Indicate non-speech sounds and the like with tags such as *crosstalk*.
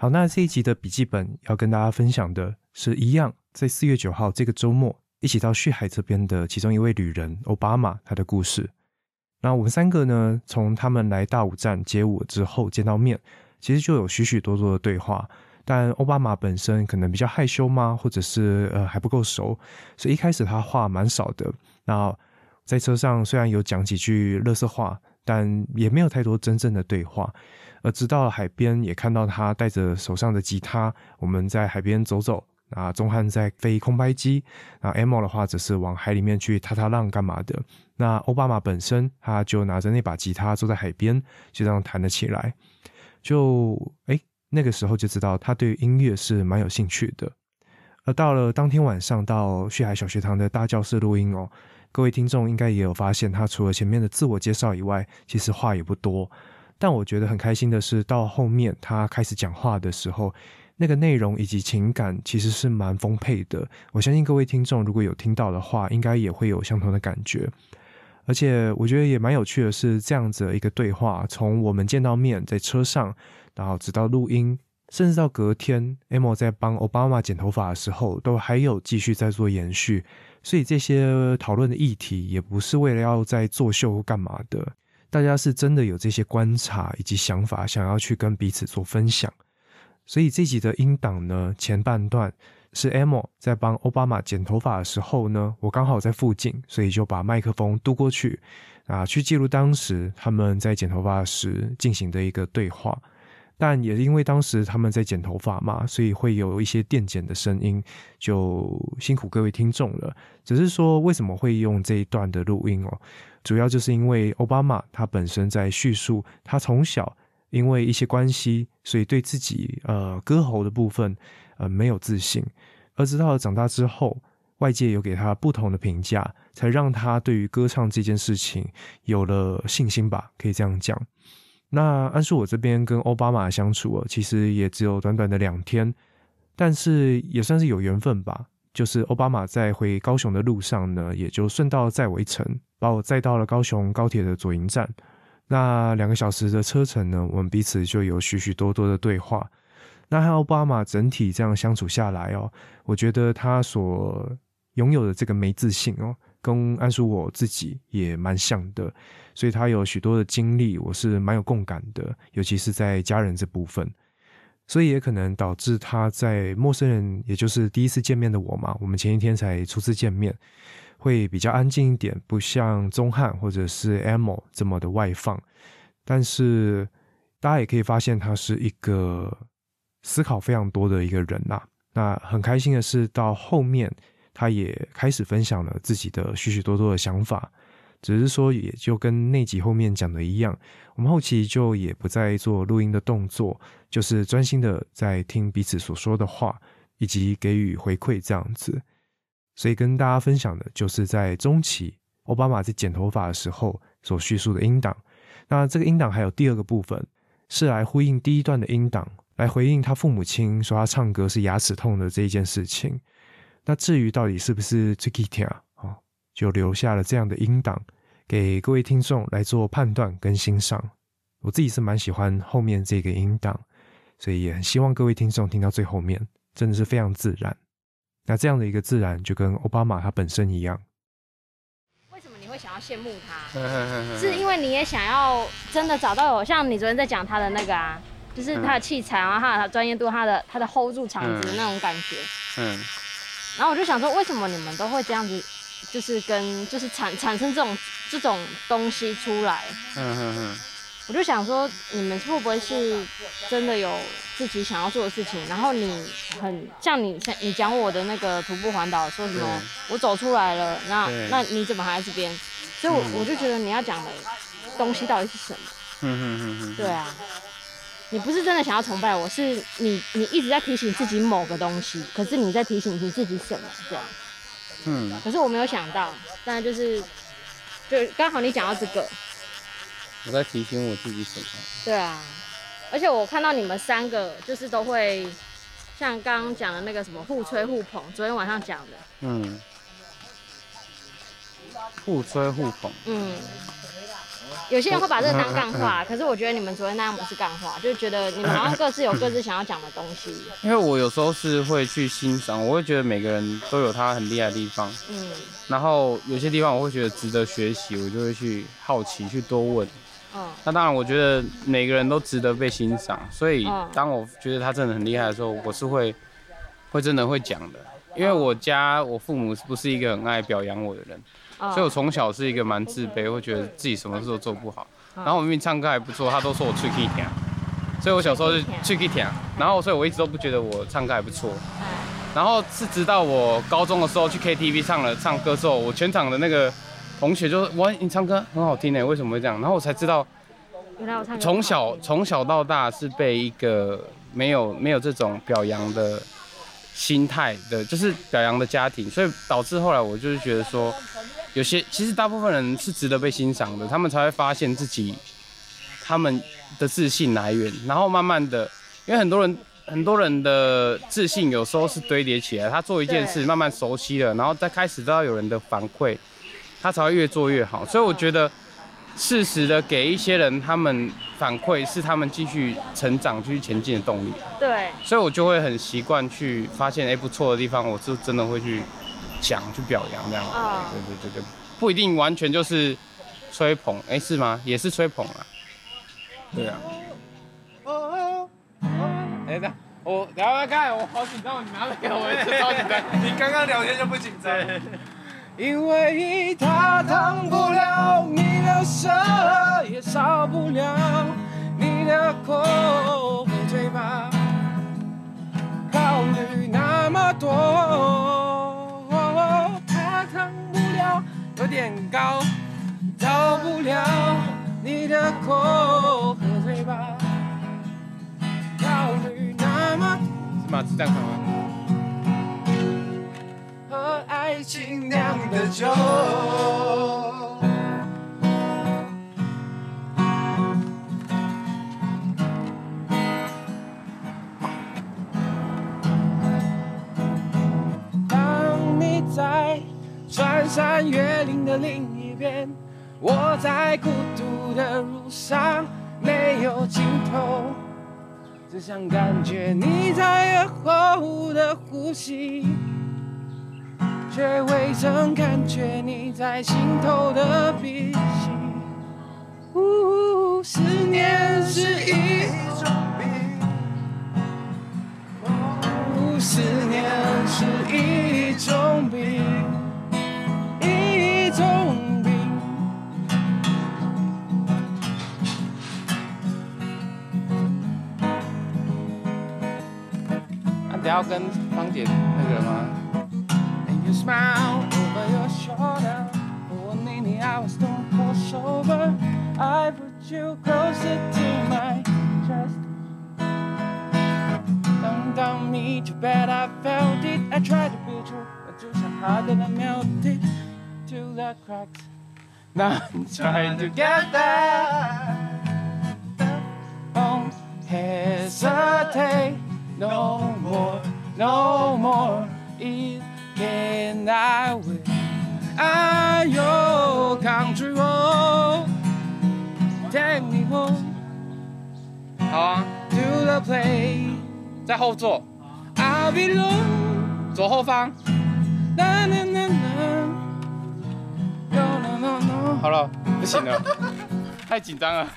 好，那这一集的笔记本要跟大家分享的是一样，在四月九号这个周末一起到旭海这边的其中一位旅人奥巴马他的故事。那我们三个呢，从他们来大武站接我之后见到面，其实就有许许多多的对话。但奥巴马本身可能比较害羞吗，或者是呃还不够熟，所以一开始他话蛮少的。那在车上虽然有讲几句乐色话，但也没有太多真正的对话。而直到海边，也看到他带着手上的吉他，我们在海边走走。啊，钟汉在飞空拍机，那 M 的话则是往海里面去踏踏浪干嘛的？那奥巴马本身他就拿着那把吉他坐在海边，就这样弹了起来。就哎，那个时候就知道他对音乐是蛮有兴趣的。而到了当天晚上到旭海小学堂的大教室录音哦，各位听众应该也有发现，他除了前面的自我介绍以外，其实话也不多。但我觉得很开心的是，到后面他开始讲话的时候，那个内容以及情感其实是蛮丰沛的。我相信各位听众如果有听到的话，应该也会有相同的感觉。而且我觉得也蛮有趣的是，这样子的一个对话，从我们见到面在车上，然后直到录音，甚至到隔天，M 在帮奥巴马剪头发的时候，都还有继续在做延续。所以这些讨论的议题，也不是为了要在作秀干嘛的。大家是真的有这些观察以及想法，想要去跟彼此做分享。所以这集的音档呢，前半段是 Emo 在帮奥巴马剪头发的时候呢，我刚好在附近，所以就把麦克风渡过去啊，去记录当时他们在剪头发时进行的一个对话。但也因为当时他们在剪头发嘛，所以会有一些电剪的声音，就辛苦各位听众了。只是说为什么会用这一段的录音哦？主要就是因为奥巴马他本身在叙述，他从小因为一些关系，所以对自己呃歌喉的部分呃没有自信，而直到长大之后，外界有给他不同的评价，才让他对于歌唱这件事情有了信心吧，可以这样讲。那按说我这边跟奥巴马相处啊，其实也只有短短的两天，但是也算是有缘分吧。就是奥巴马在回高雄的路上呢，也就顺道载我一程，把我载到了高雄高铁的左营站。那两个小时的车程呢，我们彼此就有许许多多的对话。那和奥巴马整体这样相处下来哦，我觉得他所拥有的这个没自信哦。跟安叔我自己也蛮像的，所以他有许多的经历，我是蛮有共感的，尤其是在家人这部分，所以也可能导致他在陌生人，也就是第一次见面的我嘛，我们前一天才初次见面，会比较安静一点，不像钟汉或者是 Amo 这么的外放，但是大家也可以发现他是一个思考非常多的一个人呐。那很开心的是到后面。他也开始分享了自己的许许多多的想法，只是说也就跟那集后面讲的一样，我们后期就也不再做录音的动作，就是专心的在听彼此所说的话，以及给予回馈这样子。所以跟大家分享的就是在中期奥巴马在剪头发的时候所叙述的音档。那这个音档还有第二个部分，是来呼应第一段的音档，来回应他父母亲说他唱歌是牙齿痛的这一件事情。那至于到底是不是 Tricky 啊，就留下了这样的音档给各位听众来做判断跟欣赏。我自己是蛮喜欢后面这个音档，所以也很希望各位听众听到最后面，真的是非常自然。那这样的一个自然，就跟奥巴马他本身一样。为什么你会想要羡慕他？*laughs* 是因为你也想要真的找到有像你昨天在讲他的那个啊，就是他的器材啊，他的专业度，他的他的 hold 住场子的那种感觉。嗯。然后我就想说，为什么你们都会这样子，就是跟就是产产生这种这种东西出来？嗯嗯嗯。我就想说，你们会不会是真的有自己想要做的事情？然后你很像你像你讲我的那个徒步环岛，说什么我走出来了，那那你怎么还在这边？所以，我我就觉得你要讲的东西到底是什么？嗯嗯嗯嗯。对啊。你不是真的想要崇拜我，是你你一直在提醒自己某个东西，可是你在提醒你自己什么这样？嗯。可是我没有想到，但就是，就刚好你讲到这个，我在提醒我自己什么？对啊，而且我看到你们三个就是都会像刚刚讲的那个什么互吹互捧，昨天晚上讲的。嗯。互吹互捧。嗯。有些人会把这个当干话，可是我觉得你们昨天那样不是干话，就是觉得你们好像各自有各自想要讲的东西。因为我有时候是会去欣赏，我会觉得每个人都有他很厉害的地方，嗯，然后有些地方我会觉得值得学习，我就会去好奇去多问。嗯，那当然，我觉得每个人都值得被欣赏，所以当我觉得他真的很厉害的时候，我是会会真的会讲的。因为我家我父母不是一个很爱表扬我的人，所以我从小是一个蛮自卑，会觉得自己什么事都做不好。然后我明明唱歌还不错，他都说我吹 K 甜，所以我小时候就吹 K 甜。然后所以我一直都不觉得我唱歌还不错。然后是直到我高中的时候去 KTV 唱了唱歌之后，我全场的那个同学就说：“哇，你唱歌很好听诶，为什么会这样？”然后我才知道，原来我唱从小从小到大是被一个没有没有这种表扬的。心态的，就是表扬的家庭，所以导致后来我就是觉得说，有些其实大部分人是值得被欣赏的，他们才会发现自己他们的自信来源，然后慢慢的，因为很多人很多人的自信有时候是堆叠起来，他做一件事慢慢熟悉了，然后再开始都要有人的反馈，他才会越做越好，所以我觉得。适时的给一些人他们反馈，是他们继续成长、继续前进的动力。对，所以我就会很习惯去发现哎不错的地方，我是真的会去讲、去表扬这样。啊，对对对对，不一定完全就是吹捧，哎是吗？也是吹捧啊。对啊。哎等，我聊聊看，我好紧张，你拿给我，我也超紧张。*laughs* 你刚刚聊天就不紧张。因为它烫不了你的舌，也烧不了你的口和嘴巴。考虑那么多，它烫不了，有点高，到不了你的口和嘴巴。考虑那么，是马子这样唱吗？爱情酿的酒。当你在穿山越岭的另一边，我在孤独的路上没有尽头，只想感觉你在耳后的呼吸。却未曾感觉你在心头的鼻息。思念是一种病，思念是一种病，一种病。啊，等下跟芳姐那个吗？you smile over your shoulder. For a minute I was stone sober. I put you closer to my chest. Don't tell me too bad I felt it. I tried to be true, but you so hard that I melted to the cracks. Now *laughs* I'm trying to get there. Don't hesitate no more, no can I will I your country road take me home 好啊 to the place 在后座 I'll be alone 左后方 na na na na no no no no 好了不行了太紧张了